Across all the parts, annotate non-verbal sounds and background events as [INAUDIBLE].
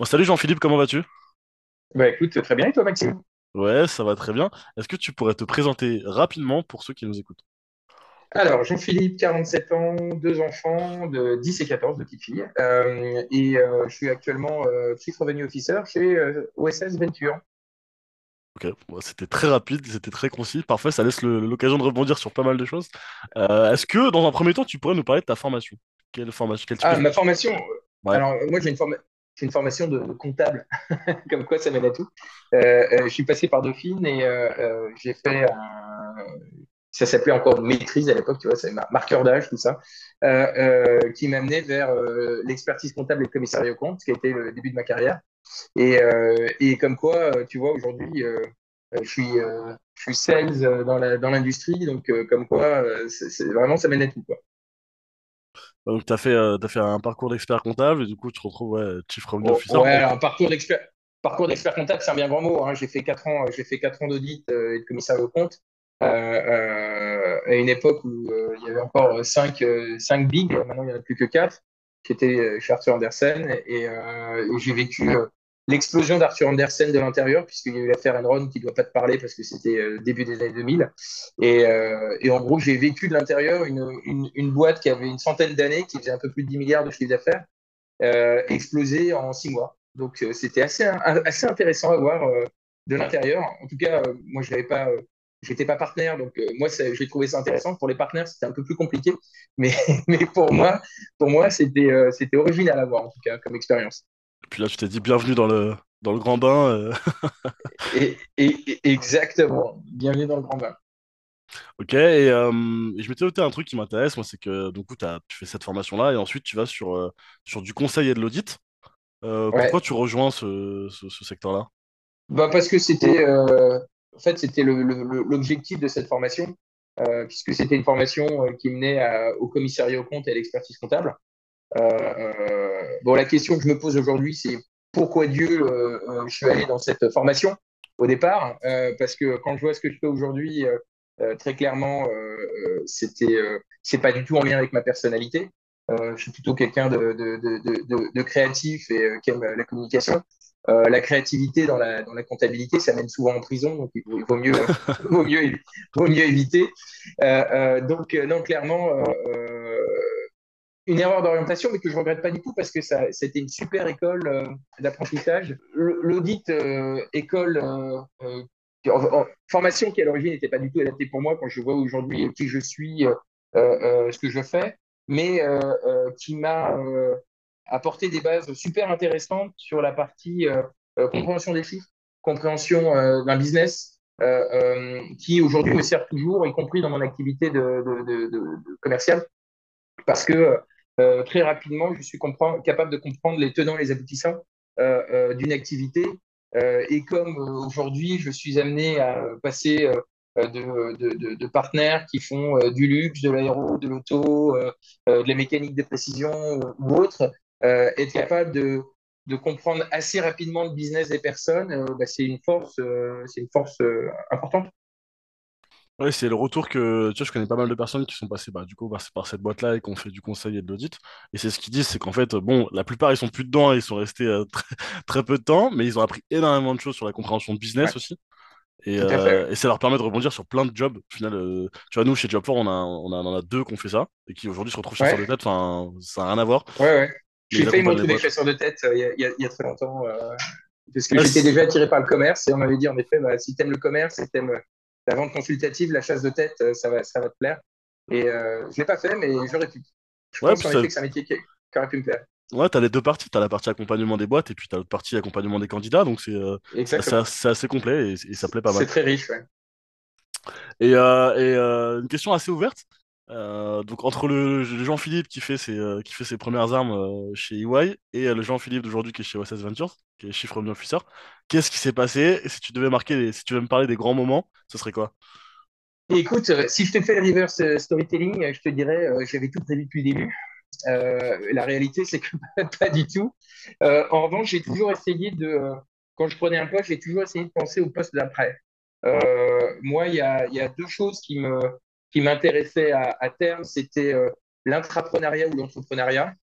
Bon, salut Jean-Philippe, comment vas-tu? Bah écoute, très bien, et toi Maxime? Ouais, ça va très bien. Est-ce que tu pourrais te présenter rapidement pour ceux qui nous écoutent? Alors, Jean-Philippe, 47 ans, deux enfants de 10 et 14, de petites filles. Euh, et euh, je suis actuellement euh, Chief Revenue Officer chez OSS Venture. Ok, bon, c'était très rapide, c'était très concis. Parfois, ça laisse l'occasion de rebondir sur pas mal de choses. Est-ce que, dans un premier temps, tu pourrais nous parler de ta formation? Quelle formation, quel type de Ah, ma formation? formation, Ouais, alors moi j'ai une, forma- j'ai une formation de comptable, [LAUGHS] comme quoi ça mène à tout. Euh, euh, je suis passé par Dauphine et euh, j'ai fait un... Ça s'appelait encore maîtrise à l'époque, tu vois, c'est mar- marqueur d'âge, tout ça, euh, euh, qui m'amenait vers l'expertise comptable et le commissariat aux comptes, ce qui a été le début de ma carrière. Et, comme quoi, tu vois, aujourd'hui, je suis, je suis sales dans l'industrie, donc comme quoi, c'est, c'est- vraiment, ça mène à tout, quoi. Donc tu as fait, euh, fait un parcours d'expert comptable et du coup, tu te retrouves ouais, Chief Revenue Oh, Officer. ouais, alors, parcours d'expert. Parcours d'expert comptable, c'est un bien grand mot. hein. J'ai fait quatre ans, j'ai fait quatre ans d'audit euh, et de commissariat aux comptes euh, euh, à une époque où euh, il y avait encore cinq, euh, cinq bigs. Maintenant, il n'y en a plus que quatre. J'étais chez Arthur Andersen et, et j'ai vécu l'explosion d'Arthur Andersen de l'intérieur, puisqu'il y a eu l'affaire Enron qui ne doit pas te parler parce que c'était euh, début des années 2000. Et, euh, et en gros, j'ai vécu de l'intérieur une, boîte qui avait une centaine d'années, qui faisait un peu plus de 10 milliards de chiffre d'affaires euh, explosé en six mois. Donc euh, c'était assez, intéressant à voir de l'intérieur. En tout cas, moi je n'avais pas, j'étais pas partenaire, donc moi j'ai trouvé ça intéressant. Pour les partenaires, c'était un peu plus compliqué, [LAUGHS] mais, pour moi, c'était c'était original à voir en tout cas comme expérience. Et puis là, tu t'es dit bienvenue dans le, dans le grand bain. euh. [LAUGHS] Et, et, et exactement, bienvenue dans le grand bain. Ok, et, euh, et je m'étais noté un truc qui m'intéresse, moi, c'est que du coup, t'as- tu fais cette formation-là et ensuite tu vas sur, euh, sur du conseil et de l'audit. Pourquoi tu rejoins ce, ce, ce secteur-là? Bah parce que c'était en fait c'était l'objectif de cette formation, puisque c'était une formation qui menait à- au commissariat aux comptes et à l'expertise comptable. Euh, bon, la question que je me pose aujourd'hui, c'est pourquoi Dieu euh, euh, je suis allé dans cette formation au départ, parce que quand je vois ce que je fais aujourd'hui, très clairement, c'était, c'est pas du tout en lien avec ma personnalité. Euh, je suis plutôt quelqu'un de, de, de, de, créatif et euh, qui aime la communication. Euh, la créativité dans la, dans la comptabilité, ça mène souvent en prison, donc il vaut, il vaut mieux, [LAUGHS] vaut mieux, vaut mieux éviter. Donc, non, clairement, une erreur d'orientation, mais que je regrette pas du tout parce que ça, c'était une super école euh, d'apprentissage. L'audit euh, école euh, qui- en- en- formation qui à l'origine n'était pas du tout adaptée pour moi quand je vois aujourd'hui qui je suis, ce que je fais, mais qui m'a apporté des bases super intéressantes sur la partie euh, compréhension des chiffres, compréhension d'un business. euh, euh, qui aujourd'hui me sert toujours, y compris dans mon activité de, de, de, de, de commerciale, parce que très rapidement, je suis capable de comprendre les tenants et les aboutissants euh, euh, d'une activité. Euh, et comme euh, aujourd'hui, je suis amené à passer euh, de, partenaires qui font euh, du luxe, de l'aéro, de l'auto, euh, euh, de la mécanique de précision ou, autre, euh, être capable de, comprendre assez rapidement le business des personnes, euh, bah, c'est une force, euh, euh, importante. Ouais, c'est le retour que, tu vois, je connais pas mal de personnes qui sont passées, bah, du coup, par, par cette boîte-là et qui ont fait du conseil et de l'audit. Et c'est ce qu'ils disent, c'est qu'en fait, bon, la plupart, ils sont plus dedans et ils sont restés euh, très, [LAUGHS] très peu de temps, mais ils ont appris énormément de choses sur la compréhension de business Ouais, aussi. Et, fait. euh, et ça leur permet de rebondir sur plein de jobs. Au final, euh, tu vois, nous, chez Job4, on a, on a, on en a deux qui ont fait ça et qui aujourd'hui se retrouvent chasseurs de Ouais, tête. Enfin, ça n'a rien à voir, ouais, ouais. J'ai ils failli me accompagnent les retrouver boîtes. chasseur de tête il y, y y a très longtemps. parce que Ouais, j'étais déjà attiré par le commerce et on m'avait dit en effet, bah, si tu aimes le commerce et tu aimes la vente consultative, la chasse de tête, euh, ça va, ça va te plaire. Et euh, je ne l'ai pas fait, mais j'aurais pu. Je ouais, pense en effet que c'est un métier qui, qui aurait pu me plaire. ouais, t'as les deux parties. T'as la partie accompagnement des boîtes et puis t'as l'autre partie accompagnement des candidats. Donc c'est euh, assez, complet et, et ça plaît pas mal. c'est très riche. Ouais. Et, euh, et une question assez ouverte. Donc entre le, le Jean-Philippe qui fait ses, qui fait ses premières armes chez EY et le Jean-Philippe d'aujourd'hui qui est chez OSS Ventures, qui est Revenue Officer, qu'est-ce qui s'est passé? Et si tu devais marquer, si tu devais me parler des grands moments, ce serait quoi? Écoute, euh, si je te fais le reverse euh, storytelling, euh, je te dirais, j'avais tout prévu depuis le début. La réalité, c'est que [LAUGHS] pas du tout. En revanche, j'ai toujours essayé de, quand je prenais un poste, j'ai toujours essayé de penser au poste d'après. Moi, il y a, deux choses qui m'intéressaient à, terme, c'était l'intrapreneuriat ou l'entrepreneuriat.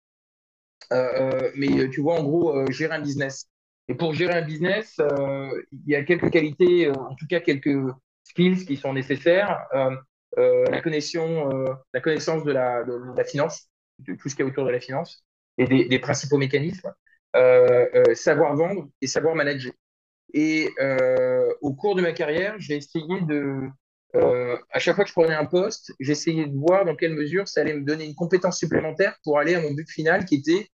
mais tu vois, en gros, gérer un business. Et pour gérer un business, il y a quelques qualités, en tout cas quelques skills qui sont nécessaires. la, connexion, la connaissance de la, finance, de tout ce qui est autour de la finance et des, principaux mécanismes. savoir vendre et savoir manager. Et au cours de ma carrière, j'ai essayé de, euh, à chaque fois que je prenais un poste, j'essayais de voir dans quelle mesure ça allait me donner une compétence supplémentaire pour aller à mon but final qui était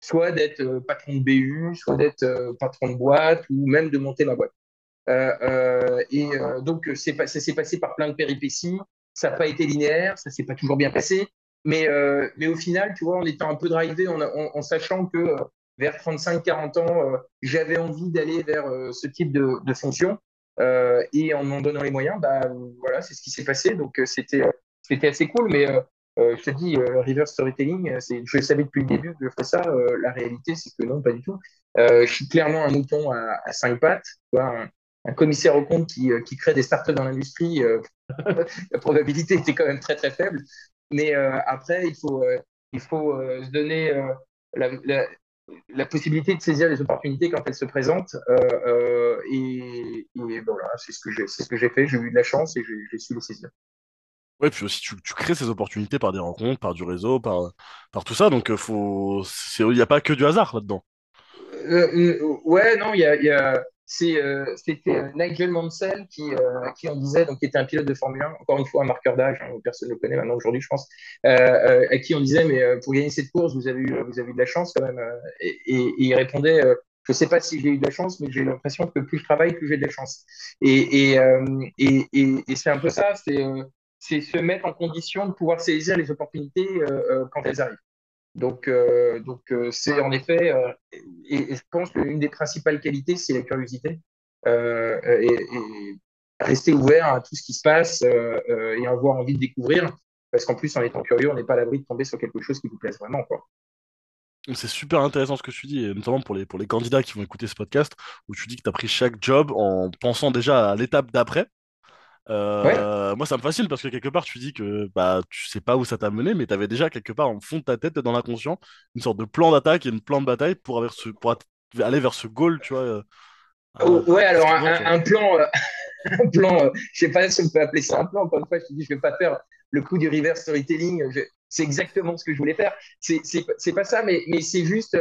soit d'être euh, patron de BU, soit d'être euh, patron de boîte ou même de monter ma boîte. et donc, ça s'est passé par plein de péripéties. Ça n'a pas été linéaire, ça s'est pas toujours bien passé. Mais, mais au final, tu vois, en étant un peu drivé, en, sachant que vers 35-40 ans, j'avais envie d'aller vers ce type de, fonction, euh, et en m'en donnant les moyens, bah, voilà, c'est ce qui s'est passé. Donc, euh, c'était, euh, c'était assez cool. Mais je te dis, reverse storytelling, c'est, je savais depuis le début que je ferais ça. la réalité, c'est que non, pas du tout. je suis clairement un mouton à, cinq pattes. un, commissaire au compte qui, qui crée des startups dans l'industrie, [LAUGHS] la probabilité était quand même très très faible. Mais après, il faut, il faut se donner la, possibilité de saisir les opportunités quand elles se présentent. Euh, euh, et, voilà, c'est ce que j'ai, ce que j'ai fait. J'ai eu de la chance et j'ai, su les saisir. Ouais, puis aussi tu, crées ces opportunités par des rencontres, par du réseau, par, par tout ça. Donc euh, faut, il n'y a pas que du hasard là-dedans. ouais, non, il y a, euh, c'était euh, Nigel Mansell qui, euh, qui en disait, donc qui était un pilote de Formule 1, encore une fois un marqueur d'âge, hein, personne ne le connaît maintenant aujourd'hui, je pense, à qui on disait, mais pour gagner cette course, vous avez eu, vous avez de la chance quand même. Et, il répondait, je ne sais pas si j'ai eu de la chance, mais j'ai l'impression que plus je travaille, plus j'ai de la chance. Et, et c'est un peu ça, c'est se mettre en condition de pouvoir saisir les opportunités quand elles arrivent. Donc, euh, euh, c'est en effet, euh, et, je pense qu'une des principales qualités, c'est la curiosité et, rester ouvert à tout ce qui se passe et avoir envie de découvrir. Parce qu'en plus, en étant curieux, on n'est pas à l'abri de tomber sur quelque chose qui vous plaise vraiment. Quoi. C'est super intéressant ce que tu dis, et notamment pour les, pour les candidats qui vont écouter ce podcast, où tu dis que tu as pris chaque job en pensant déjà à l'étape d'après, euh, moi, ça me fascine parce que quelque part, tu dis que bah, tu sais pas où ça t'a mené, mais tu avais déjà quelque part en fond de ta tête, dans l'inconscient, une sorte de plan d'attaque et une plan de bataille pour, pour aller vers ce goal, tu vois. Euh, oh, ouais, alors un, plan, euh, [LAUGHS] un plan je sais pas si on peut appeler ça un plan, encore une fois, je te dis, je vais pas faire le coup du reverse storytelling, c'est exactement ce que je voulais faire. C'est pas ça, mais, mais c'est juste,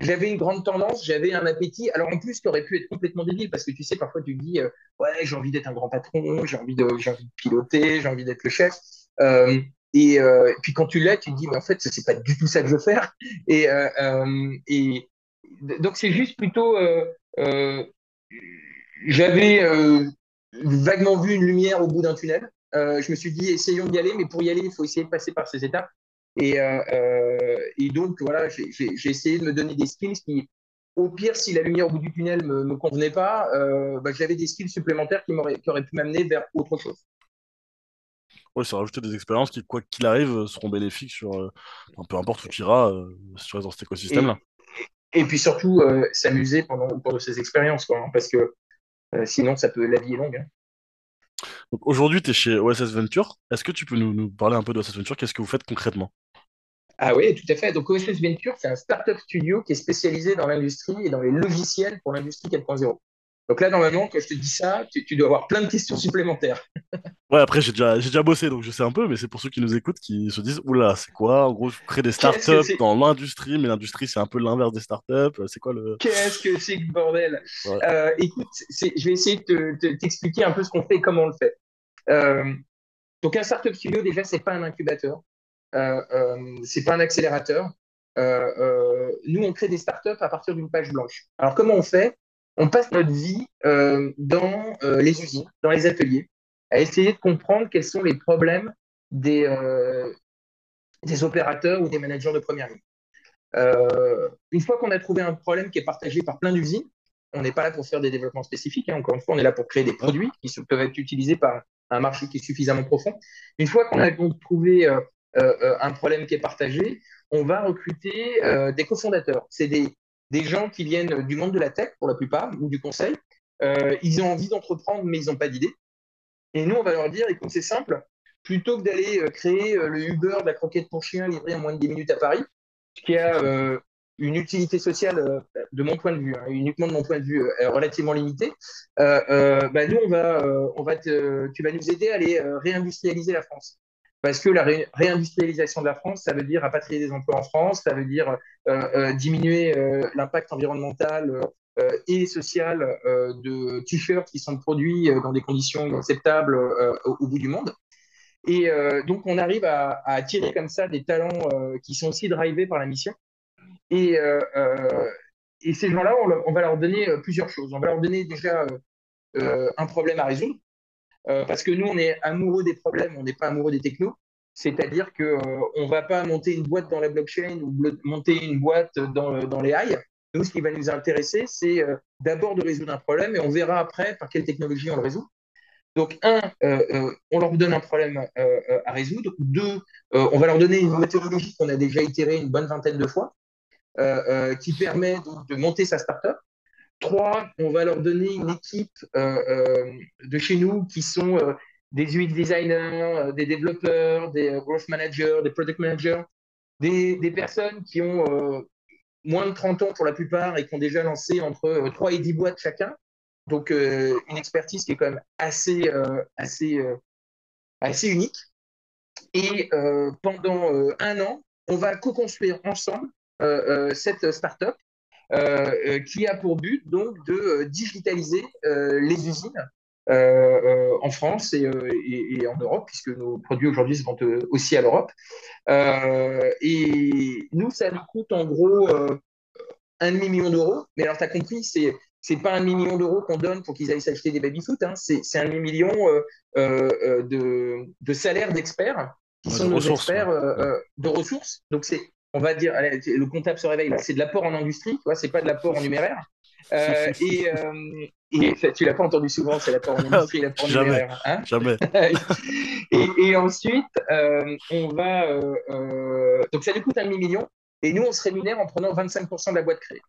j'avais une grande tendance, j'avais un appétit. Alors en plus, qui aurait pu être complètement débile parce que tu sais, parfois tu dis, euh, ouais, j'ai envie d'être un grand patron, j'ai envie de, envie de piloter, j'ai envie d'être le chef. Euh, et, euh, puis quand tu l'as, tu te dis, mais en fait, c'est pas du tout ça que je veux faire. Et, et donc c'est juste plutôt, j'avais vaguement vu une lumière au bout d'un tunnel. je me suis dit, essayons d'y aller, mais pour y aller, il faut essayer de passer par ces étapes. Et, euh, euh, et donc, voilà, j'ai essayé de me donner des skills qui, au pire, si la lumière au bout du tunnel ne me, convenait pas, euh, bah, j'avais des skills supplémentaires qui, qui auraient pu m'amener vers autre chose. Oui, ça rajouter des expériences qui, quoi qu'il arrive, seront bénéfiques sur peu importe où tu iras sur, dans cet écosystème-là. Et, puis surtout, s'amuser pendant de ces expériences, quoi, hein, parce que sinon, ça peut, la vie est longue. Hein. Aujourd'hui, tu es chez OSS Venture. Est-ce que tu peux nous, nous parler un peu de OSS Venture? Qu'est-ce que vous faites concrètement? Ah oui, tout à fait. Donc OSS Venture, c'est un startup studio qui est spécialisé dans l'industrie et dans les logiciels pour l'industrie 4.0. Donc là, normalement, quand je te dis ça, tu, dois avoir plein de questions supplémentaires. [LAUGHS] ouais, après, j'ai déjà, déjà bossé, donc je sais un peu, mais c'est pour ceux qui nous écoutent qui se disent Oula, c'est quoi? En gros, je crée des startups dans l'industrie, mais l'industrie, c'est un peu l'inverse des startups. C'est quoi le. Qu'est-ce que c'est que bordel? Euh, Écoute, je vais essayer de t'expliquer un peu ce qu'on fait et comment on le fait. Euh, donc, un startup studio, déjà, c'est pas un incubateur. Euh, euh, c'est pas un accélérateur. Euh, nous, on crée des startups à partir d'une page blanche. Alors, comment on fait? On passe notre vie dans les usines, dans les ateliers, à essayer de comprendre quels sont les problèmes des, opérateurs ou des managers de première ligne. une fois qu'on a trouvé un problème qui est partagé par plein d'usines, on n'est pas là pour faire des développements spécifiques. Hein. Encore une fois, on est là pour créer des produits qui peuvent être utilisés par un marché qui est suffisamment profond. Une fois qu'on a trouvé euh, euh, un problème qui est partagé, on va recruter euh, des cofondateurs. C'est des, gens qui viennent du monde de la tech pour la plupart, ou du conseil. ils ont envie d'entreprendre, mais ils n'ont pas d'idée. Et nous, on va leur dire, écoute, c'est simple, plutôt que d'aller créer le Uber de la croquette pour chien livré en moins de 10 minutes à Paris, qui a une utilité sociale, de mon point de vue, hein, uniquement de mon point de vue, relativement limitée, bah, nous, on va tu vas nous aider à aller réindustrialiser la France. Parce que la réindustrialisation de la France, ça veut dire rapatrier des emplois en France, ça veut dire diminuer l'impact environnemental et social de t-shirts qui sont produits dans des conditions acceptables au, bout du monde. Et donc, on arrive à, attirer comme ça des talents qui sont aussi drivés par la mission. Et ces gens-là, on, va leur donner plusieurs choses. On va leur donner déjà un problème à résoudre. Parce que nous, on est amoureux des problèmes, on n'est pas amoureux des technos. C'est-à-dire qu'on ne va pas monter une boîte dans la blockchain ou monter une boîte dans, dans les high. Nous, ce qui va nous intéresser, c'est d'abord de résoudre un problème et on verra après par quelle technologie on le résout. Donc, un, on leur donne un problème à résoudre. Deux, on va leur donner une méthodologie qu'on a déjà itérée une bonne vingtaine de fois. Euh, euh, qui permet de monter sa startup. Trois, on va leur donner une équipe euh, de chez nous qui sont des UX designers, des développeurs, des growth managers, des product managers, des, personnes qui ont moins de 30 ans pour la plupart et qui ont déjà lancé entre 3 et 10 boîtes chacun. Donc, une expertise qui est quand même assez, assez, unique. Et pendant un an, on va co-construire ensemble euh, euh, cette startup euh, qui a pour but donc de digitaliser les usines en France et, en Europe, puisque nos produits aujourd'hui se vendent aussi à l'Europe. et nous, ça nous coûte en gros un demi-million d'euros. Mais alors, tu as compris, c'est c'est pas un demi-million d'euros qu'on donne pour qu'ils aillent s'acheter des baby-foot, hein. c'est un demi-million de, de salaires d'experts qui sont nos experts de ressources. Donc, c'est on va dire, le comptable se réveille, c'est de l'apport en industrie, tu c'est pas de l'apport en numéraire. Euh, et, euh, et tu l'as pas entendu souvent, c'est l'apport en industrie, l'apport en numéraire. Hein jamais. [LAUGHS] et, ensuite, euh, on va. donc ça nous coûte un demi-million, et nous, on se rémunère en prenant 25% de la boîte créée.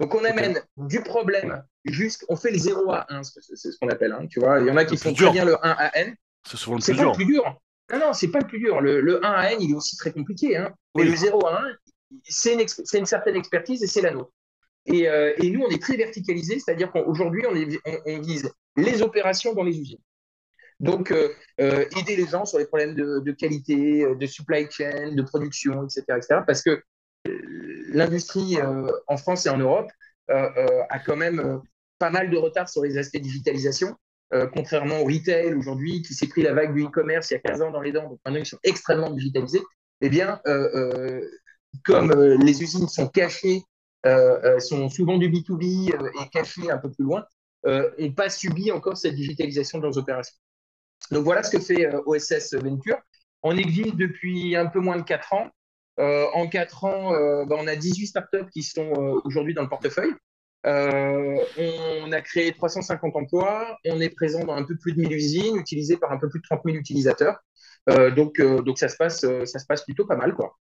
Donc on amène du problème jusqu'on fait le 0 à 1, c'est ce qu'on appelle. Hein, tu vois, il y en a qui font très bien le 1 à n. C'est souvent le plus dur. le plus dur. Non, non, c'est pas le plus dur. Le, 1 à N, il est aussi très compliqué. Hein. Mais le 0 à 1, c'est une, une, certaine expertise et c'est la nôtre. Et, euh, et, nous, on est très verticalisé, c'est-à-dire qu'aujourd'hui, on, on, vise les opérations dans les usines. Donc, euh, euh, aider les gens sur les problèmes de, qualité, de supply chain, de production, etc. etc. parce que l'industrie en France et en Europe a quand même pas mal de retard sur les aspects digitalisation. Euh, contrairement au retail aujourd'hui, qui s'est pris la vague du e-commerce il y a 15 ans dans les dents, donc maintenant ils sont extrêmement digitalisés, eh bien, euh, euh, comme les usines sont cachées, sont souvent du B2B et cachées un peu plus loin, n'ont pas subi encore cette digitalisation de leurs opérations. Donc voilà ce que fait OSS Venture. On existe depuis un peu moins de 4 ans. en 4 ans, bah, on a 18 startups qui sont aujourd'hui dans le portefeuille. Euh, on a créé 350 emplois, on est présent dans un peu plus de 1000 usines, utilisé par un peu plus de 30 000 utilisateurs. Euh, donc, euh, donc ça, se passe, ça se passe plutôt pas mal. Quoi.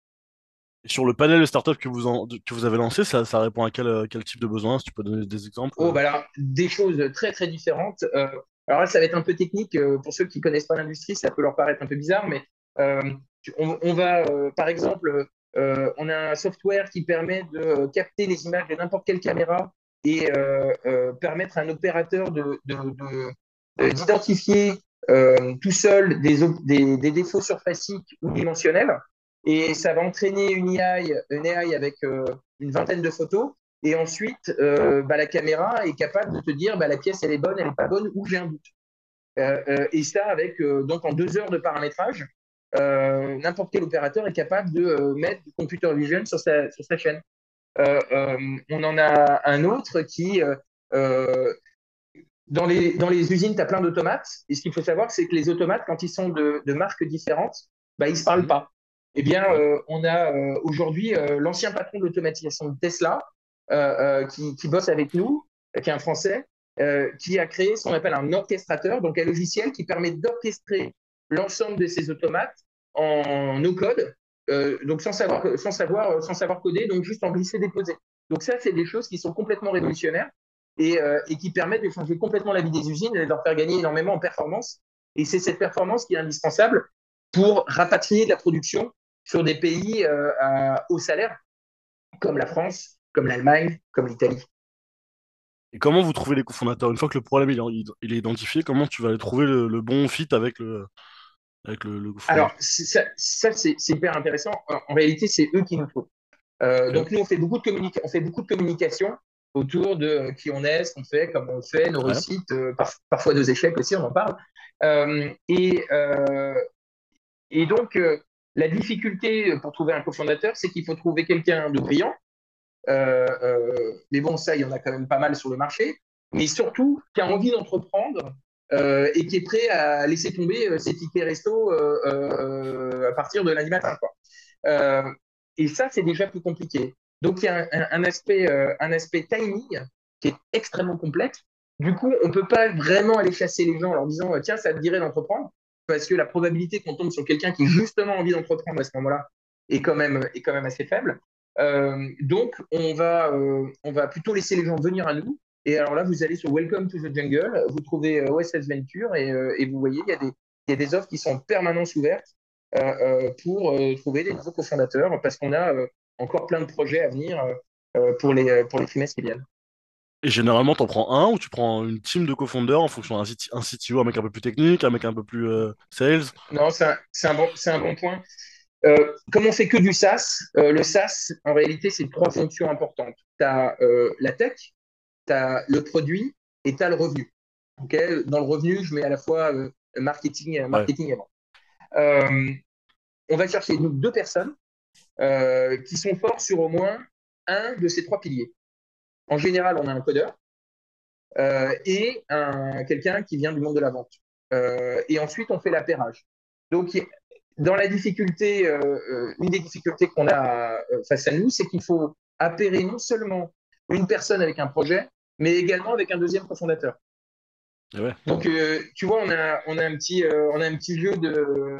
sur le panel de startups que vous, que vous avez lancé, ça, ça répond à quel, quel, type de besoin Si tu peux donner des exemples oh, bah Des choses très très différentes. alors là, ça va être un peu technique. pour ceux qui ne connaissent pas l'industrie, ça peut leur paraître un peu bizarre, mais on, on, va, par exemple, on a un software qui permet de capter les images de n'importe quelle caméra et euh, euh, permettre à un opérateur d'identifier euh, tout seul des, des, défauts surfaciques ou dimensionnels. Et ça va entraîner une AI, une AI avec une vingtaine de photos. Et ensuite, bah, la caméra est capable de te dire bah, la pièce, elle est bonne, elle n'est pas bonne, ou j'ai un doute. et ça, avec donc en deux heures de paramétrage, n'importe quel opérateur est capable de mettre du computer vision sur sa, sur sa chaîne. Euh, euh, on en a un autre qui, euh, dans les, dans les usines, tu as plein d'automates. Et ce qu'il faut savoir, c'est que les automates, quand ils sont de, marques différentes, bah, ils ne se parlent pas. Eh bien, on a aujourd'hui l'ancien patron de l'automatisation de Tesla qui, qui, bosse avec nous, qui est un Français, qui a créé ce qu'on appelle un orchestrateur, donc un logiciel qui permet d'orchestrer l'ensemble de ces automates en no-code euh, donc sans savoir, sans, savoir, sans savoir coder, donc juste en glisser-déposer. Donc ça, c'est des choses qui sont complètement révolutionnaires et, euh, et, qui permettent de changer complètement la vie des usines et de leur faire gagner énormément en performance. Et c'est cette performance qui est indispensable pour rapatrier de la production sur des pays euh, à haut salaire, comme la France, comme l'Allemagne, comme l'Italie. Et comment vous trouvez les cofondateurs? Une fois que le problème il est, identifié, comment tu vas aller trouver le, bon fit avec le, avec le, Alors, ça, c'est hyper intéressant. En, réalité, c'est eux qui nous trouvent. Euh, donc, nous, on fait, beaucoup de on fait beaucoup de communication autour de euh, qui on est, ce qu'on fait, comment on fait, nos réussites, euh, parfois nos échecs aussi, on en parle. et, et donc, la difficulté pour trouver un cofondateur, c'est qu'il faut trouver quelqu'un de brillant, mais bon, ça, il y en a quand même pas mal sur le marché. Mais surtout, qui a envie d'entreprendre euh, et qui est prêt à laisser tomber ses tickets resto à partir de lundi matin. et ça, c'est déjà plus compliqué. Donc, il y a un, aspect, un aspect timing qui est extrêmement complexe. Du coup, on ne peut pas vraiment aller chasser les gens en leur disant tiens, ça te dirait d'entreprendre, parce que la probabilité qu'on tombe sur quelqu'un qui a justement envie d'entreprendre à ce moment-là est quand même, est quand même assez faible. Euh, donc, on va, euh, on va plutôt laisser les gens venir à nous. Et alors là, vous allez sur Welcome to the Jungle, vous trouvez euh, OSS Venture et, et, vous voyez, il y, a des, il y a des offres qui sont en permanence ouvertes pour trouver des nouveaux cofondateurs parce qu'on a encore plein de projets à venir pour, les, pour les trimestres qui viennent. Et généralement, tu en prends un ou tu prends une team de cofondeurs en fonction d'un un CTO, un mec un peu plus technique, un mec un peu plus sales? Non, c'est un, un, bon, un bon point. Euh, comme on fait que du SaaS, euh, le SaaS, en réalité, c'est trois fonctions importantes. Tu as euh, la tech, as le produit et tu as le revenu. Dans le revenu, je mets à la fois marketing, marketing on va chercher deux personnes qui sont forts sur au moins un de ces trois piliers. En général, on a un codeur et quelqu'un qui vient du monde de la vente. et ensuite, on fait l'appairage. Donc, dans la difficulté, euh, euh, une des difficultés qu'on a euh, face à nous, c'est qu'il faut appairer non seulement une personne avec un projet, mais également avec un deuxième cofondateur. Donc, tu vois, on a, on a un petit, on a un petit jeu de,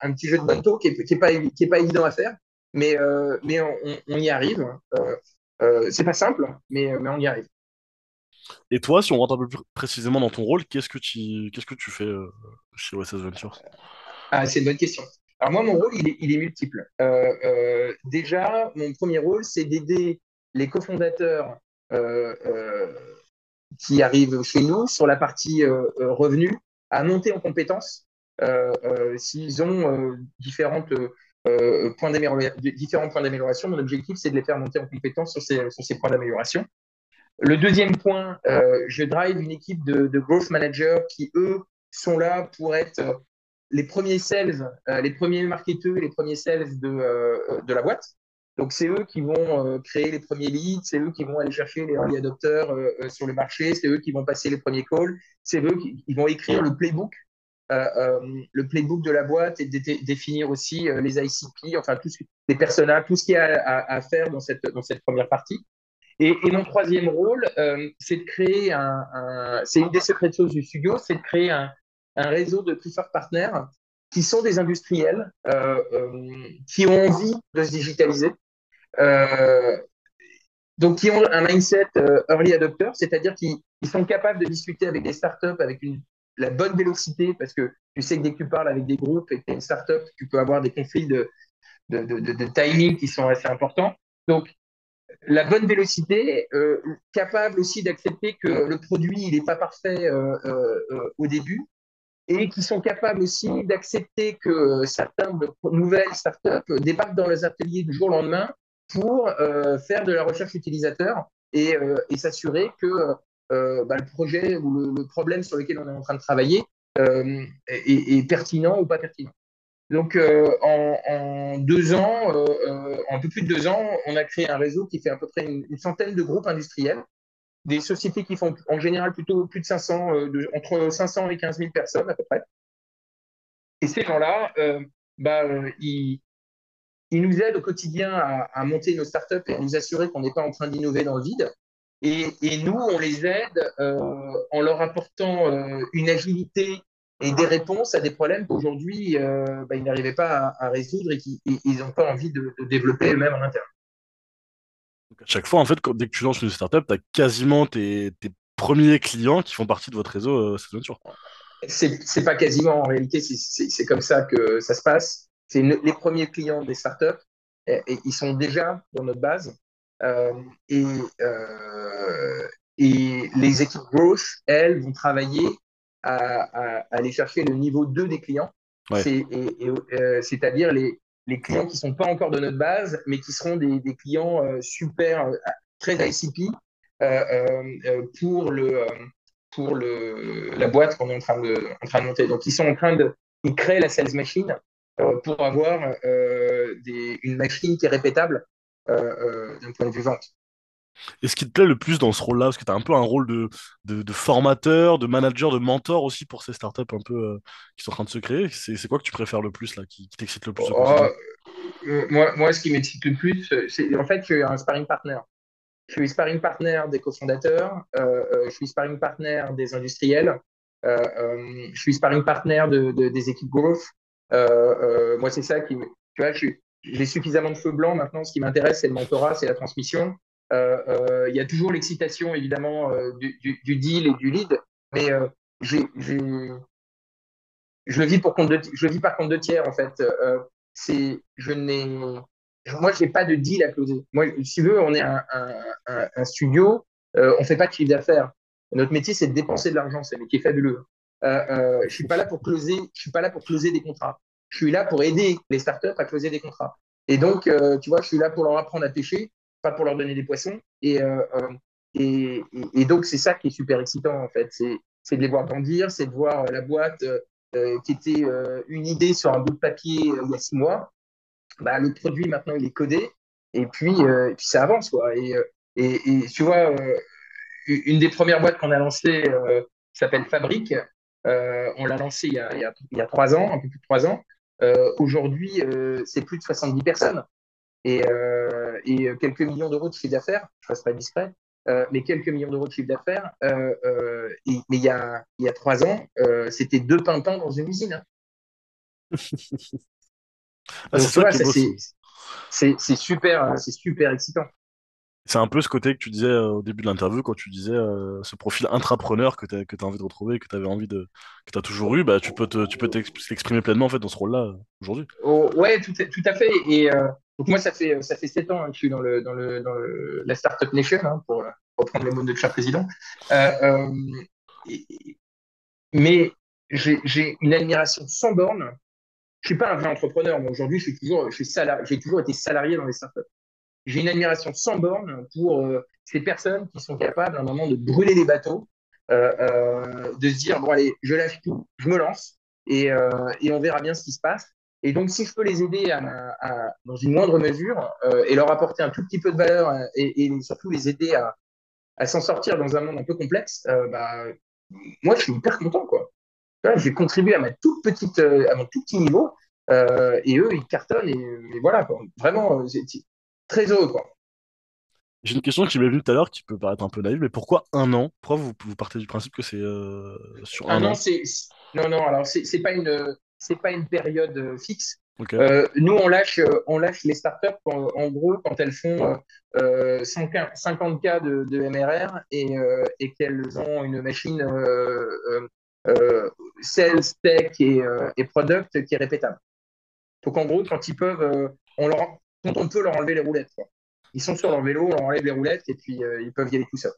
un petit jeu de bateau qui est, qui est pas, qui est pas évident à faire, mais, mais on, on, y arrive. c'est pas simple, mais, mais on y arrive. Et toi, si on rentre un peu plus précisément dans ton rôle, qu'est-ce que tu, qu'est-ce que tu fais chez OSS Ventures ah, c'est une bonne question. Alors moi, mon rôle, il est, il est multiple. Euh, euh, déjà, mon premier rôle, c'est d'aider les cofondateurs euh, qui arrivent chez nous sur la partie revenus à monter en compétences s'ils ont différentes, points différents points d'amélioration. Mon objectif, c'est de les faire monter en compétences sur ces, points d'amélioration. Le deuxième point, je drive une équipe de, growth managers qui, eux, sont là pour être les premiers sales, euh, les premiers marketeurs, les premiers sales de, euh, de la boîte. Donc, c'est eux qui vont euh, créer les premiers leads, c'est eux qui vont aller chercher les early adopters sur le marché, c'est eux qui vont passer les premiers calls, c'est eux qui, vont écrire le playbook, le playbook de la boîte et définir aussi les ICP, enfin, les personnages, tout ce qu'il y a à, faire dans cette, dans cette première partie. Et, mon troisième rôle, c'est de créer un, c'est une des secrets de choses du studio, c'est de créer un, réseau de preferred partners qui sont des industriels euh, euh, qui ont envie de se digitaliser, euh, donc qui ont un mindset early adopter, c'est-à-dire qu'ils sont capables de discuter avec des startups avec la bonne vélocité, parce que tu sais que dès que tu parles avec des groupes et que tu es une startup, tu peux avoir des conflits de, timing qui sont assez importants. Donc, la bonne vélocité, capable aussi d'accepter que le produit il n'est pas parfait au début, et qui sont capables aussi d'accepter que certaines nouvelles startups débarquent dans les ateliers du jour au lendemain pour euh, faire de la recherche utilisateur et, euh, s'assurer que euh, bah, le projet ou le, problème sur lequel on est en train de travailler est, pertinent ou pas pertinent. Donc, en, en, deux ans, en un peu plus de deux ans, on a créé un réseau qui fait à peu près une centaine de groupes industriels des sociétés qui font en général plutôt plus de 500, euh, entre 500 et 15 000 personnes à peu près. Et ces gens-là, euh, bah, euh, ils, nous aident au quotidien à, monter nos startups et à nous assurer qu'on n'est pas en train d'innover dans le vide. Et, nous, on les aide en leur apportant une agilité et des réponses à des problèmes qu'aujourd'hui, bah, ils n'arrivaient pas à, résoudre et qu'ils n'ont pas envie de, de développer eux-mêmes en interne à chaque fois, en fait, dès que tu lances une startup, tu as quasiment tes, premiers clients qui font partie de votre réseau euh, C'est pas quasiment, en réalité, c'est comme ça que ça se passe. C'est les premiers clients des startups, et, ils sont déjà dans notre base. et, et les équipes growth, elles, vont travailler à, aller chercher le niveau 2 des clients, c'est-à-dire les, les clients qui ne sont pas encore de notre base, mais qui seront des, clients super, très ICP pour, le, pour le, la boîte qu'on est en train, de, en train de monter. Donc, ils sont en train de ils créent la sales machine euh, pour avoir euh, une machine qui est répétable euh, d'un point de vue vente. Et ce qui te plaît le plus dans ce rôle-là, parce que tu as un peu un rôle de, formateur, de manager, de mentor aussi pour ces startups un peu qui sont en train de se créer, c'est quoi que tu préfères le plus, là, qui, t'excite le plus oh, moi, moi, ce qui m'excite le plus, c'est en fait, je suis un sparring partner. Je suis sparring partner des cofondateurs, je suis sparring partner des industriels, je suis sparring partner de, de, des équipes growth, euh, euh, moi, c'est ça qui me. Tu vois, j'ai suffisamment de feu blanc maintenant. Ce qui m'intéresse, c'est le mentorat, c'est la transmission. Euh, il y a toujours l'excitation, évidemment, du, du, deal et du lead, mais je le vis pour compte de, je le vis par compte de tiers en fait. c'est, je n'ai, moi j'ai pas de deal à closer. Moi, si tu veux, on est un, studio, euh, on fait pas de chiffre d'affaires. Notre métier c'est de dépenser de l'argent, c'est un métier fabuleux. Euh, euh, je suis pas là pour closer, je suis pas là pour closer des contrats. Je suis là pour aider les startups à closer des contrats. Et donc, euh, tu vois, je suis là pour leur apprendre à pêcher, pas pour leur donner des poissons. Et, et, et, donc, c'est ça qui est super excitant, en fait. C'est de les voir grandir, c'est de voir la boîte qui était une idée sur un bout de papier il y a six mois. Bah, le produit, maintenant, il est codé. Et puis, puis ça avance, quoi. Et, et, tu vois, une des premières boîtes qu'on a lancées s'appelle Fabrique. Euh, on l'a lancé il y, a, il, y a, trois ans, un peu plus de trois ans. Euh, aujourd'hui, euh, c'est plus de 70 personnes et, et quelques millions d'euros de chiffre d'affaires. Je ne fasse pas discret, mais quelques millions d'euros de chiffre d'affaires. mais il y a, il y a trois ans, c'était deux pimpins dans une usine. Hein. [LAUGHS] Ah, c'est super, c'est super excitant. C'est un peu ce côté que tu disais euh, au début de l'interview, quand tu disais euh, ce profil intrapreneur que tu as, as envie de retrouver, que tu avais envie de, que tu as toujours eu, bah, tu peux t'exprimer pleinement en fait dans ce rôle-là euh, aujourd'hui. Oh, ouais, tout, tout, à fait. Et donc moi, ça fait, ça fait 7 ans hein, que je suis dans, le, dans, le, dans le, la Startup Nation, hein, pour reprendre les mots de cher président. mais j'ai une admiration sans borne. Je suis pas un vrai entrepreneur, mais aujourd'hui, j'ai toujours, toujours été salarié dans les startups j'ai une admiration sans borne pour euh, ces personnes qui sont capables à un moment de brûler les bateaux, euh, euh, de se dire bon allez, je lâche tout, je me lance et, et, on verra bien ce qui se passe. Et donc si je peux les aider à, à, dans une moindre mesure et leur apporter un tout petit peu de valeur et, et surtout les aider à, à s'en sortir dans un monde un peu complexe, bah, moi je suis hyper content quoi. J'ai contribué à ma toute petite, à mon tout petit niveau. Euh, et eux, ils cartonnent et, et voilà, quoi. vraiment, très heureux. Quoi. J'ai une question qui m'est venue tout à l'heure qui peut paraître un peu naïve, mais pourquoi un an? Pourquoi vous, vous, partez du principe que c'est euh, sur un, an, c'est, Non, non, alors c'est, c'est pas une c'est pas une période euh, fixe. Euh, nous, on lâche, on lâche les startups en, en gros quand elles font 50 cas de, de MRR et, et qu'elles ont une machine sales, tech et, et, product qui est répétable. Donc en gros, quand ils peuvent, on leur, quand on peut leur enlever les roulettes. Ils sont sur leur vélo, on leur enlève les roulettes et puis euh, ils peuvent y aller tout seuls.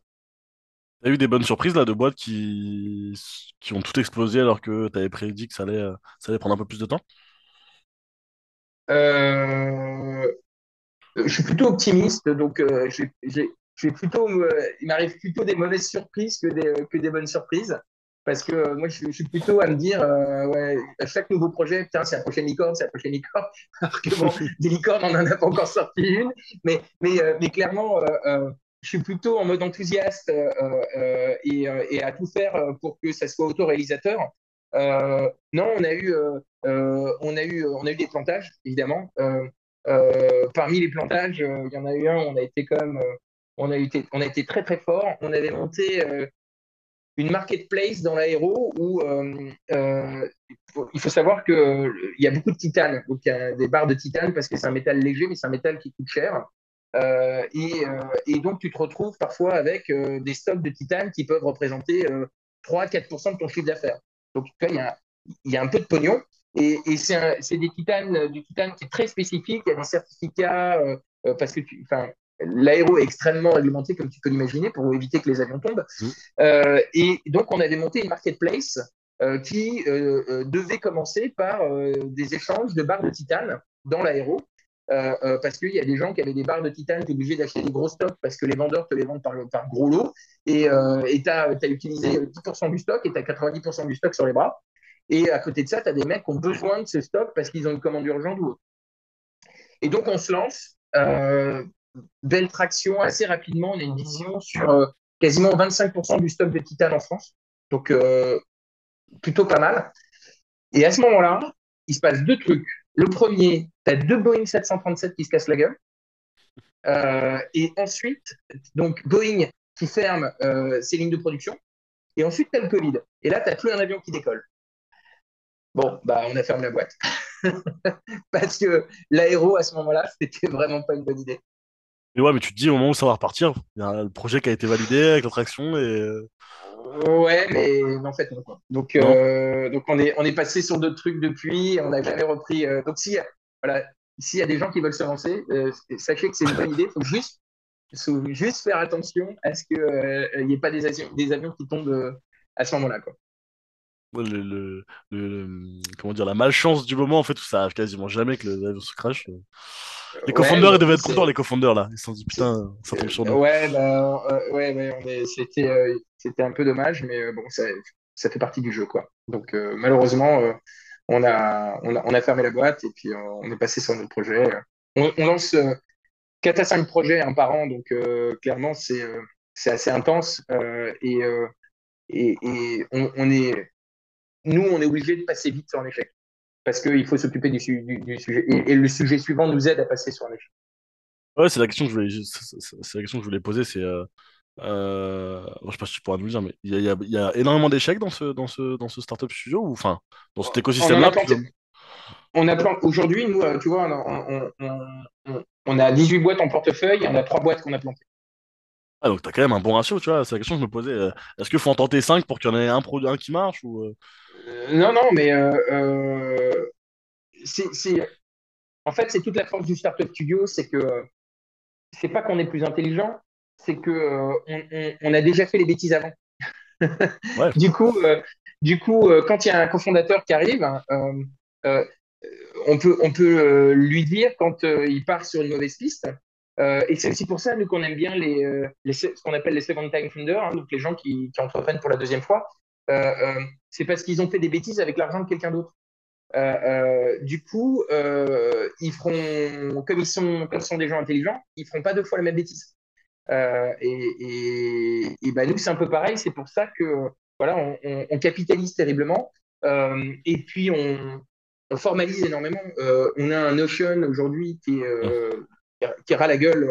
Tu as eu des bonnes surprises là de boîtes qui, qui ont tout explosé alors que tu avais prédit que ça allait, euh, ça allait prendre un peu plus de temps? Euh, Je suis plutôt optimiste, donc j'ai plutôt, il m'arrive plutôt des mauvaises surprises que des, que des bonnes surprises. Parce que euh, moi, je, suis plutôt à me dire, euh, ouais, à chaque nouveau projet, c'est la prochaine licorne, c'est la prochaine licorne. [LAUGHS] Alors que bon, [LAUGHS] des licornes, on n'en a pas encore sorti une. Mais, mais, euh, mais clairement, je suis plutôt en mode enthousiaste et, et, à tout faire pour que ça soit autoréalisateur. non, on a eu, on a eu, on a eu des plantages, évidemment. parmi les plantages, il y en a eu un, on a été comme, on a été, on a été très très fort. On avait monté une marketplace dans l'aéro où euh, euh, il faut savoir qu'il euh, y a beaucoup de titane. Donc, il y a des barres de titane parce que c'est un métal léger, mais c'est un métal qui coûte cher. Et, et, donc, tu te retrouves parfois avec des stocks de titane qui peuvent représenter 3-4% de ton chiffre d'affaires. Donc, il y, a, il y a un peu de pognon. Et, et c'est des titanes, du titane qui est très spécifique. Il y a des certificats parce que l'aéro est extrêmement réglementé, comme tu peux l'imaginer, pour éviter que les avions tombent. Mmh. Euh, et donc, on avait monté une marketplace euh, qui euh, devait commencer par des échanges de barres de titane dans l'aéro. Parce qu'il y a des gens qui avaient des barres de titane, tu es obligé d'acheter des gros stocks parce que les vendeurs te les vendent par, gros lot. Et tu as, as, utilisé 10% du stock et tu as 90% du stock sur les bras. Et à côté de ça, tu as des mecs qui ont besoin de ce stock parce qu'ils ont une commande urgente ou autre. Et donc, on se lance. Euh, belle traction assez rapidement. On a une vision sur euh, quasiment 25% du stock de titane en France. Donc, euh, plutôt pas mal. Et à ce moment-là, il se passe deux trucs. Le premier, tu as deux Boeing 737 qui se cassent la gueule. et ensuite, donc Boeing qui ferme ses lignes de production. Et ensuite, tu as le Covid. Et là, tu n'as plus un avion qui décolle. Bon, bah, on a fermé la boîte. [LAUGHS] Parce que l'aéro, à ce moment-là, c'était vraiment pas une bonne idée. Mais ouais, mais tu te dis au moment où ça va repartir, il y a le projet qui a été validé avec l'attraction et. Euh, ouais, mais en fait, non. Donc, euh, donc on, est, on est passé sur d'autres trucs depuis, on n'a jamais repris. Euh, donc, si, voilà, s'il y a des gens qui veulent se lancer, sachez que c'est une bonne idée. Il faut juste, juste faire attention à ce qu'il n'y ait pas des, des avions qui tombent à ce moment-là. Quoi le, comment dire, la malchance du moment, en fait, où ça arrive quasiment jamais que l'avion se crash. Les co-founders, ils devaient être contents, les co-founders, là. Ils se sont dit, putain, ça tombe sur nous. Ouais, bah, euh, ouais, ouais c'était, euh, c'était un peu dommage, mais euh, bon, ça, ça, fait partie du jeu, quoi. Donc, malheureusement, on, a, on, a, on, a, fermé la boîte et puis on est passé sur notre projet. On, lance 4 à 5 projets un par an, donc clairement, c'est, c'est assez intense. et, et, et on, on est nous, on est obligé de passer vite sur un échec. Parce qu'il faut s'occuper du, sujet. Et, le sujet suivant nous aide à passer sur un échec. Ouais, c'est la question que je voulais, c'est la question que je voulais poser. C'est, euh, euh, je sais pas si tu pourras nous dire, mais il y a, y a, énormément d'échecs dans ce, dans ce, dans ce startup studio ou enfin dans cet écosystème-là. On a Aujourd'hui, nous, euh, tu vois, on, on, on, a 18 boîtes en portefeuille et on a 3 boîtes qu'on a plantées. Ah, donc tu as quand même un bon ratio, tu vois. C'est la question que je me posais. Euh, est-ce qu'il faut en tenter 5 pour qu'il y en ait un, qui marche ou... Euh, non, non, mais euh, euh, c'est, en fait, c'est toute la force du Startup Studio, c'est que c'est pas qu'on est plus intelligent, c'est que on, a déjà fait les bêtises avant. [LAUGHS] du coup, du coup, quand il y a un cofondateur qui arrive, hein, on peut, on peut lui dire quand il part sur une mauvaise piste. Et c'est aussi pour ça nous qu'on aime bien les, les ce qu'on appelle les second time founders, hein, donc les gens qui, qui entreprennent pour la deuxième fois, euh, euh, c'est parce qu'ils ont fait des bêtises avec l'argent de quelqu'un d'autre. Euh, du coup, ils feront, comme ils sont, comme sont des gens intelligents, ils feront pas deux fois la même bêtise. et, et, bah, nous, c'est un peu pareil. C'est pour ça que voilà, on, capitalise terriblement. et puis, on, formalise énormément. on a un Notion aujourd'hui qui, qui, aura la gueule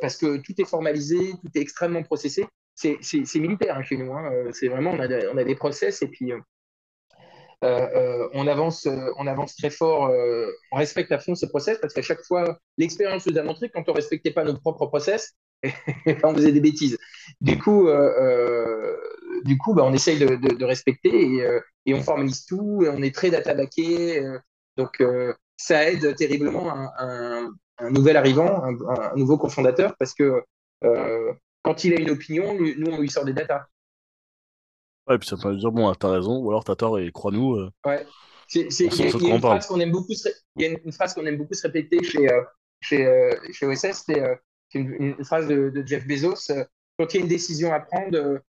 parce que tout est formalisé, tout est extrêmement processé c'est militaire hein, chez nous. Hein. Euh, c'est vraiment, on a, des process et puis euh, euh, on, avance, on avance très fort, on respecte à fond ces process parce qu'à chaque fois, l'expérience nous a montré que quand on ne respectait pas nos propres process, [LAUGHS] on faisait des bêtises. Du coup, du coup bah, on essaye de, respecter et, on formalise tout et on est très data backé. donc, ça aide terriblement nouvel arrivant, un, nouveau cofondateur parce que quand il a une opinion, nous, on lui sort des datas. Ouais, puis ça peut dire, bon, t'as raison, ou alors t'as tort et crois-nous. Euh, ouais. Il y, a une phrase qu'on aime beaucoup se, répéter chez, euh, chez, euh, chez OSS, c'est une, phrase de, Jeff Bezos. quand il y a une décision à prendre,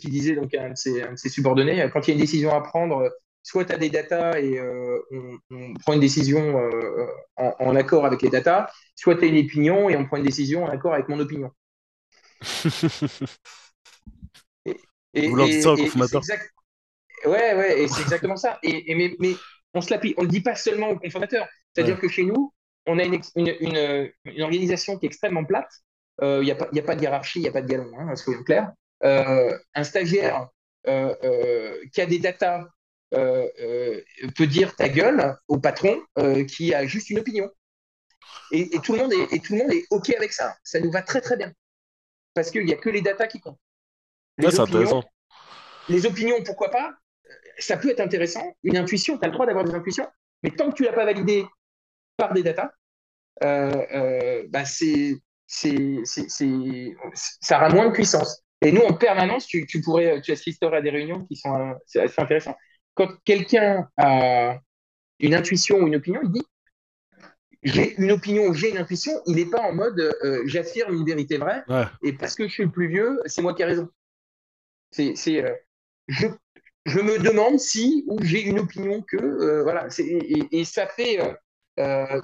qui disait donc à un de ses, un de ses subordonnés, quand il y a une décision à prendre, soit tu as des datas et on, on, prend une décision en, en, accord avec les datas, soit tu as une opinion et on prend une décision en accord avec mon opinion. [LAUGHS] et, Vous leur ça au cofondateur Ouais, ouais, et c'est exactement ça. Et, mais, mais, on se on le dit pas seulement au cofondateur. C'est-à-dire que chez nous, on a une, une, une, organisation qui est extrêmement plate. Il euh, n'y a, a, pas de hiérarchie, il n'y a pas de galon, hein, soyons clairs. Euh, un stagiaire euh, euh, qui a des datas peut dire ta gueule au patron qui a juste une opinion. Et, et, tout le monde est, et tout le monde est OK avec ça. Ça nous va très très bien parce qu'il n'y a que les datas qui comptent. Les, opinions, les opinions, pourquoi pas Ça peut être intéressant. Une intuition, tu as le droit d'avoir des intuitions, mais tant que tu ne l'as pas validé par des datas, euh, euh, bah c'est ça aura moins de puissance. Et nous, en permanence, tu, tu pourrais, tu assisterais à des réunions qui sont euh, assez intéressant. Quand quelqu'un a une intuition ou une opinion, il dit j'ai une opinion ou j'ai une intuition, il n'est pas en mode euh, j'affirme une vérité vraie Ouais. et parce que je suis le plus vieux, c'est moi qui ai raison. C'est, c'est, euh, je, je me demande si ou j'ai une opinion que euh, voilà. C'est, et, et ça fait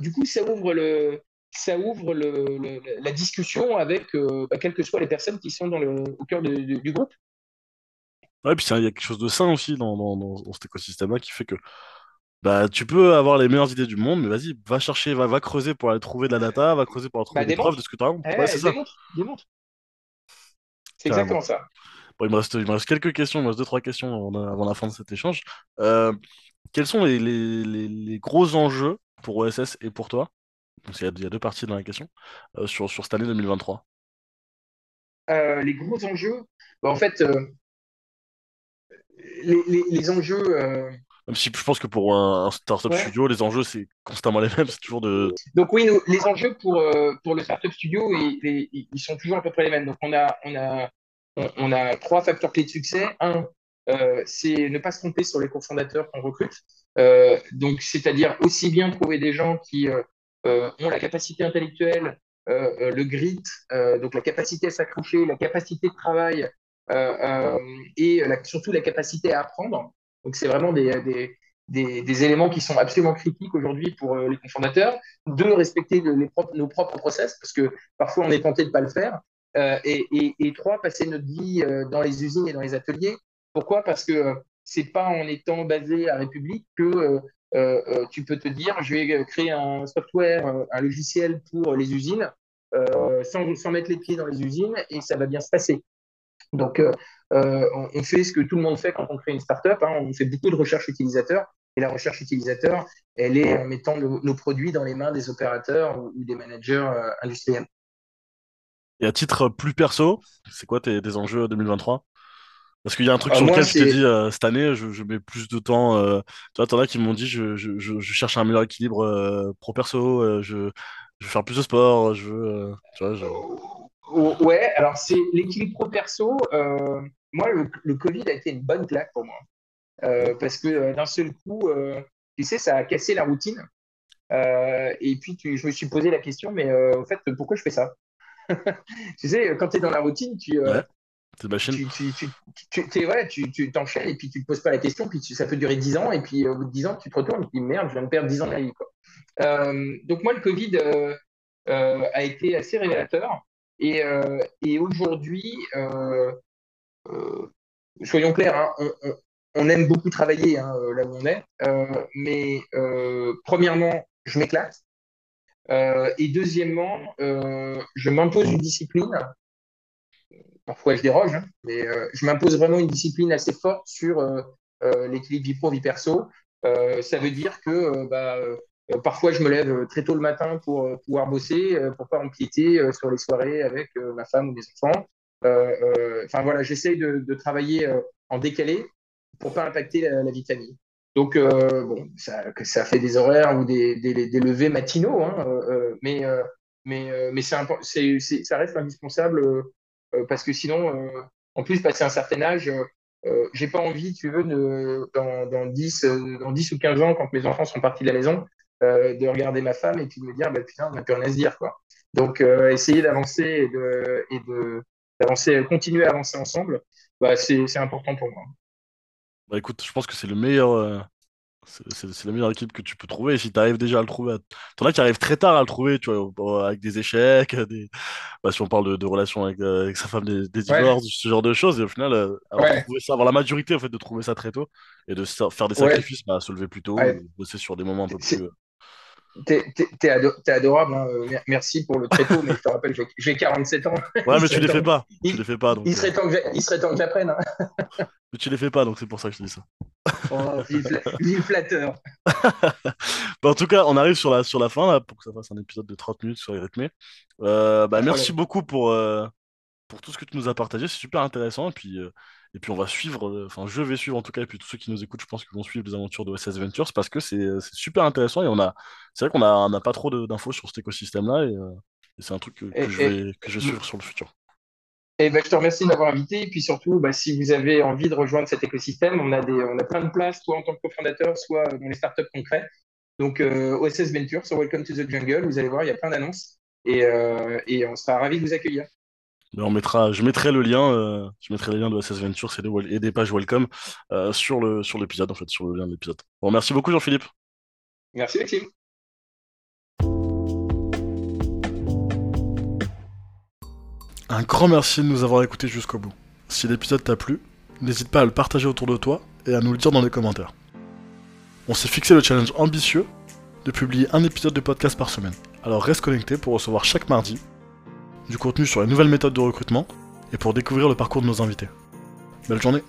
du coup ça ouvre le ça ouvre le, le- la discussion avec bah, quelles que soient les personnes qui sont dans le, au cœur de- de- du groupe. Ouais, puis ça, il y a quelque chose de sain aussi dans, dans, cet écosystème-là qui fait que bah, tu peux avoir les meilleures idées du monde, mais vas-y, va chercher, va, va creuser pour aller trouver de la data, va creuser pour aller trouver Bah, des preuves de ce que tu. Ouais, c'est Eh, ça. C'est carrément. exactement ça. Bon, il me reste, il me reste quelques questions, il me reste deux, trois questions avant, avant la fin de cet échange. Euh, quels sont les, les, les, les gros enjeux pour OSS et pour toi? Donc, il y a, il y a deux parties dans la question, euh, sur, sur cette année 2023. Euh, les gros enjeux, bah, en fait, euh, les, les, les enjeux. euh, Même si je pense que pour un, un startup ouais. studio, les enjeux, c'est constamment les mêmes, c'est toujours de... Donc oui, nous, les enjeux pour, euh, pour le Startup Studio, ils, sont toujours à peu près les mêmes. Donc on a, on a, on, a trois facteurs clés de succès. Un, euh, c'est ne pas se tromper sur les cofondateurs qu'on recrute. Euh, donc c'est-à-dire aussi bien trouver des gens qui ont la capacité intellectuelle, le grit, donc la capacité à s'accrocher, la capacité de travail et la- surtout la capacité à apprendre. Donc c'est vraiment des, éléments qui sont absolument critiques aujourd'hui pour euh, les cofondateurs. Deux, respecter nos propres process, parce que parfois on est tenté de ne pas le faire. Euh, et, et, et trois, passer notre vie euh, dans les usines et dans les ateliers. Pourquoi? Parce que euh, c'est pas en étant basé à République que euh, euh, euh, tu peux te dire je vais euh, créer un software, euh, un logiciel pour les usines, euh, sans mettre les pieds dans les usines, et ça va bien se passer. Donc, euh, euh, on, on fait ce que tout le monde fait quand on crée une startup. Hein, on fait beaucoup de recherche utilisateur. Et la recherche utilisateur, elle est en mettant nos, nos produits dans les mains des opérateurs ou, ou des managers euh, industriels. Et à titre plus perso, c'est quoi tes, tes enjeux 2023? Parce qu'il y a un truc sur lequel je t'ai dit euh, cette année, je, je mets plus de temps. Euh, tu vois, t'en as qui m'ont dit je, je, cherche un meilleur équilibre euh, pro-perso, je, je veux faire plus de sport, je veux. tu vois, ouais, alors c'est l'équilibre pro-perso. Euh, moi, le, le Covid a été une bonne claque pour moi. Euh, parce que euh, d'un seul coup, euh, tu sais, ça a cassé la routine. Et puis, tu, je me suis posé la question, mais en fait, pourquoi je fais ça? [LAUGHS] Tu sais, quand tu es dans la routine, tu, Ouais, c'est machine. tu, tu, tu, tu, t'es- ouais, tu, tu t'enchaînes et puis tu te poses pas la question, puis tu- ça peut durer 10 ans, et puis au bout de 10 ans, tu te retournes et tu te dis merde, je viens de perdre 10 ans de ma vie. Quoi. Donc, moi, le Covid a été assez révélateur. Et, euh, et aujourd'hui, euh, euh, soyons clairs, hein, on, aime beaucoup travailler hein, là où on est, mais premièrement, je m'éclate. Et deuxièmement, je m'impose une discipline. Parfois, je déroge, hein, mais je m'impose vraiment une discipline assez forte sur euh, euh, l'équilibre vie pro, vie perso. Ça veut dire que bah, parfois, je me lève très tôt le matin pour euh, pouvoir bosser, euh, pour pas empiéter euh, sur les soirées avec euh, ma femme ou mes enfants. Euh, euh, Enfin voilà, j'essaye de, de travailler euh, en décalé pour pas impacter la, la vie de famille. Donc euh, bon, ça, ça fait des horaires ou des, des, des levées matinaux, hein, euh, euh, mais euh, mais euh, mais c'est impo- c'est c'est- ça reste indispensable euh, euh, parce que sinon, euh, en plus, passer un certain âge, euh, euh, j'ai pas envie, tu veux, de, dans, dans 10, euh, dans 10 ou 15 ans, quand mes enfants sont partis de la maison, euh, de regarder ma femme et puis de me dire, bah, putain, on n'a plus rien à se dire, quoi. Donc, euh, essayer d'avancer et de, et de, d'avancer, continuer à avancer ensemble, bah, c'est, c'est important pour moi. Bah écoute, je pense que c'est le meilleur. euh, C'est c'est- c'est la meilleure équipe que tu peux trouver. Si tu arrives déjà à le trouver, à- t'en as qui arrivent très tard à le trouver, tu vois, avec des échecs, des... bah, si on parle de, de relations avec, euh, avec sa femme, des, des Ouais, divorces, ce genre de choses. Et au final, euh, avoir ouais, trouvé ça, avoir la maturité en fait, de trouver ça très tôt et de faire des ouais. sacrifices, bah, se lever plus tôt ouais. bosser sur des moments un peu plus. T'es, t'es, t'es ado- t'es adorable, hein. euh, mer- Merci pour le très tôt, mais je te rappelle, j'ai, j'ai 47 ans. Ouais, mais tu les fais pas. Tu il, les fais pas, donc. il serait temps que j'apprenne. hein. [LAUGHS] mais tu les fais pas, donc c'est pour ça que je te dis ça. [LAUGHS] Oh, vive, fla- vive flatteur. [LAUGHS] Bah, en tout cas, on arrive sur la, sur la fin, là, pour que ça fasse un épisode de 30 minutes sur les rythmés. Euh, bah, de merci beaucoup pour, euh, pour tout ce que tu nous as partagé, c'est super intéressant. Et puis, euh, et puis on va suivre, euh, enfin, je vais suivre en tout cas, et puis tous ceux qui nous écoutent, je pense qu'ils vont suivre les aventures de OSS Ventures parce que c'est c'est super intéressant. Et on a, c'est vrai qu'on a, on n'a pas trop d'infos sur cet écosystème-là. Et, euh, Et c'est un truc que, que je vais, que je vais suivre sur le futur. Et ben, je te remercie de m'avoir invité. Et puis surtout, bah, si vous avez envie de rejoindre cet écosystème, on a, des, on a plein de places, soit en tant que cofondateur, soit dans les startups concrets. Donc, euh, OSS Venture sur Welcome to the Jungle, vous allez voir, il y a plein d'annonces. Et, euh, et, on sera ravis de vous accueillir. On mettra, je mettrai le lien, euh, je mettrai les liens de OSS Venture et des, et des pages Welcome euh, sur le sur l'épisode en fait, sur le lien de l'épisode. Bon, merci beaucoup Jean-Philippe. Merci Maxime. Un grand merci de nous avoir écoutés jusqu'au bout. Si l'épisode t'a plu, n'hésite pas à le partager autour de toi et à nous le dire dans les commentaires. On s'est fixé le challenge ambitieux de publier un épisode de podcast par semaine. Alors reste connecté pour recevoir chaque mardi du contenu sur les nouvelles méthodes de recrutement et pour découvrir le parcours de nos invités. Belle journée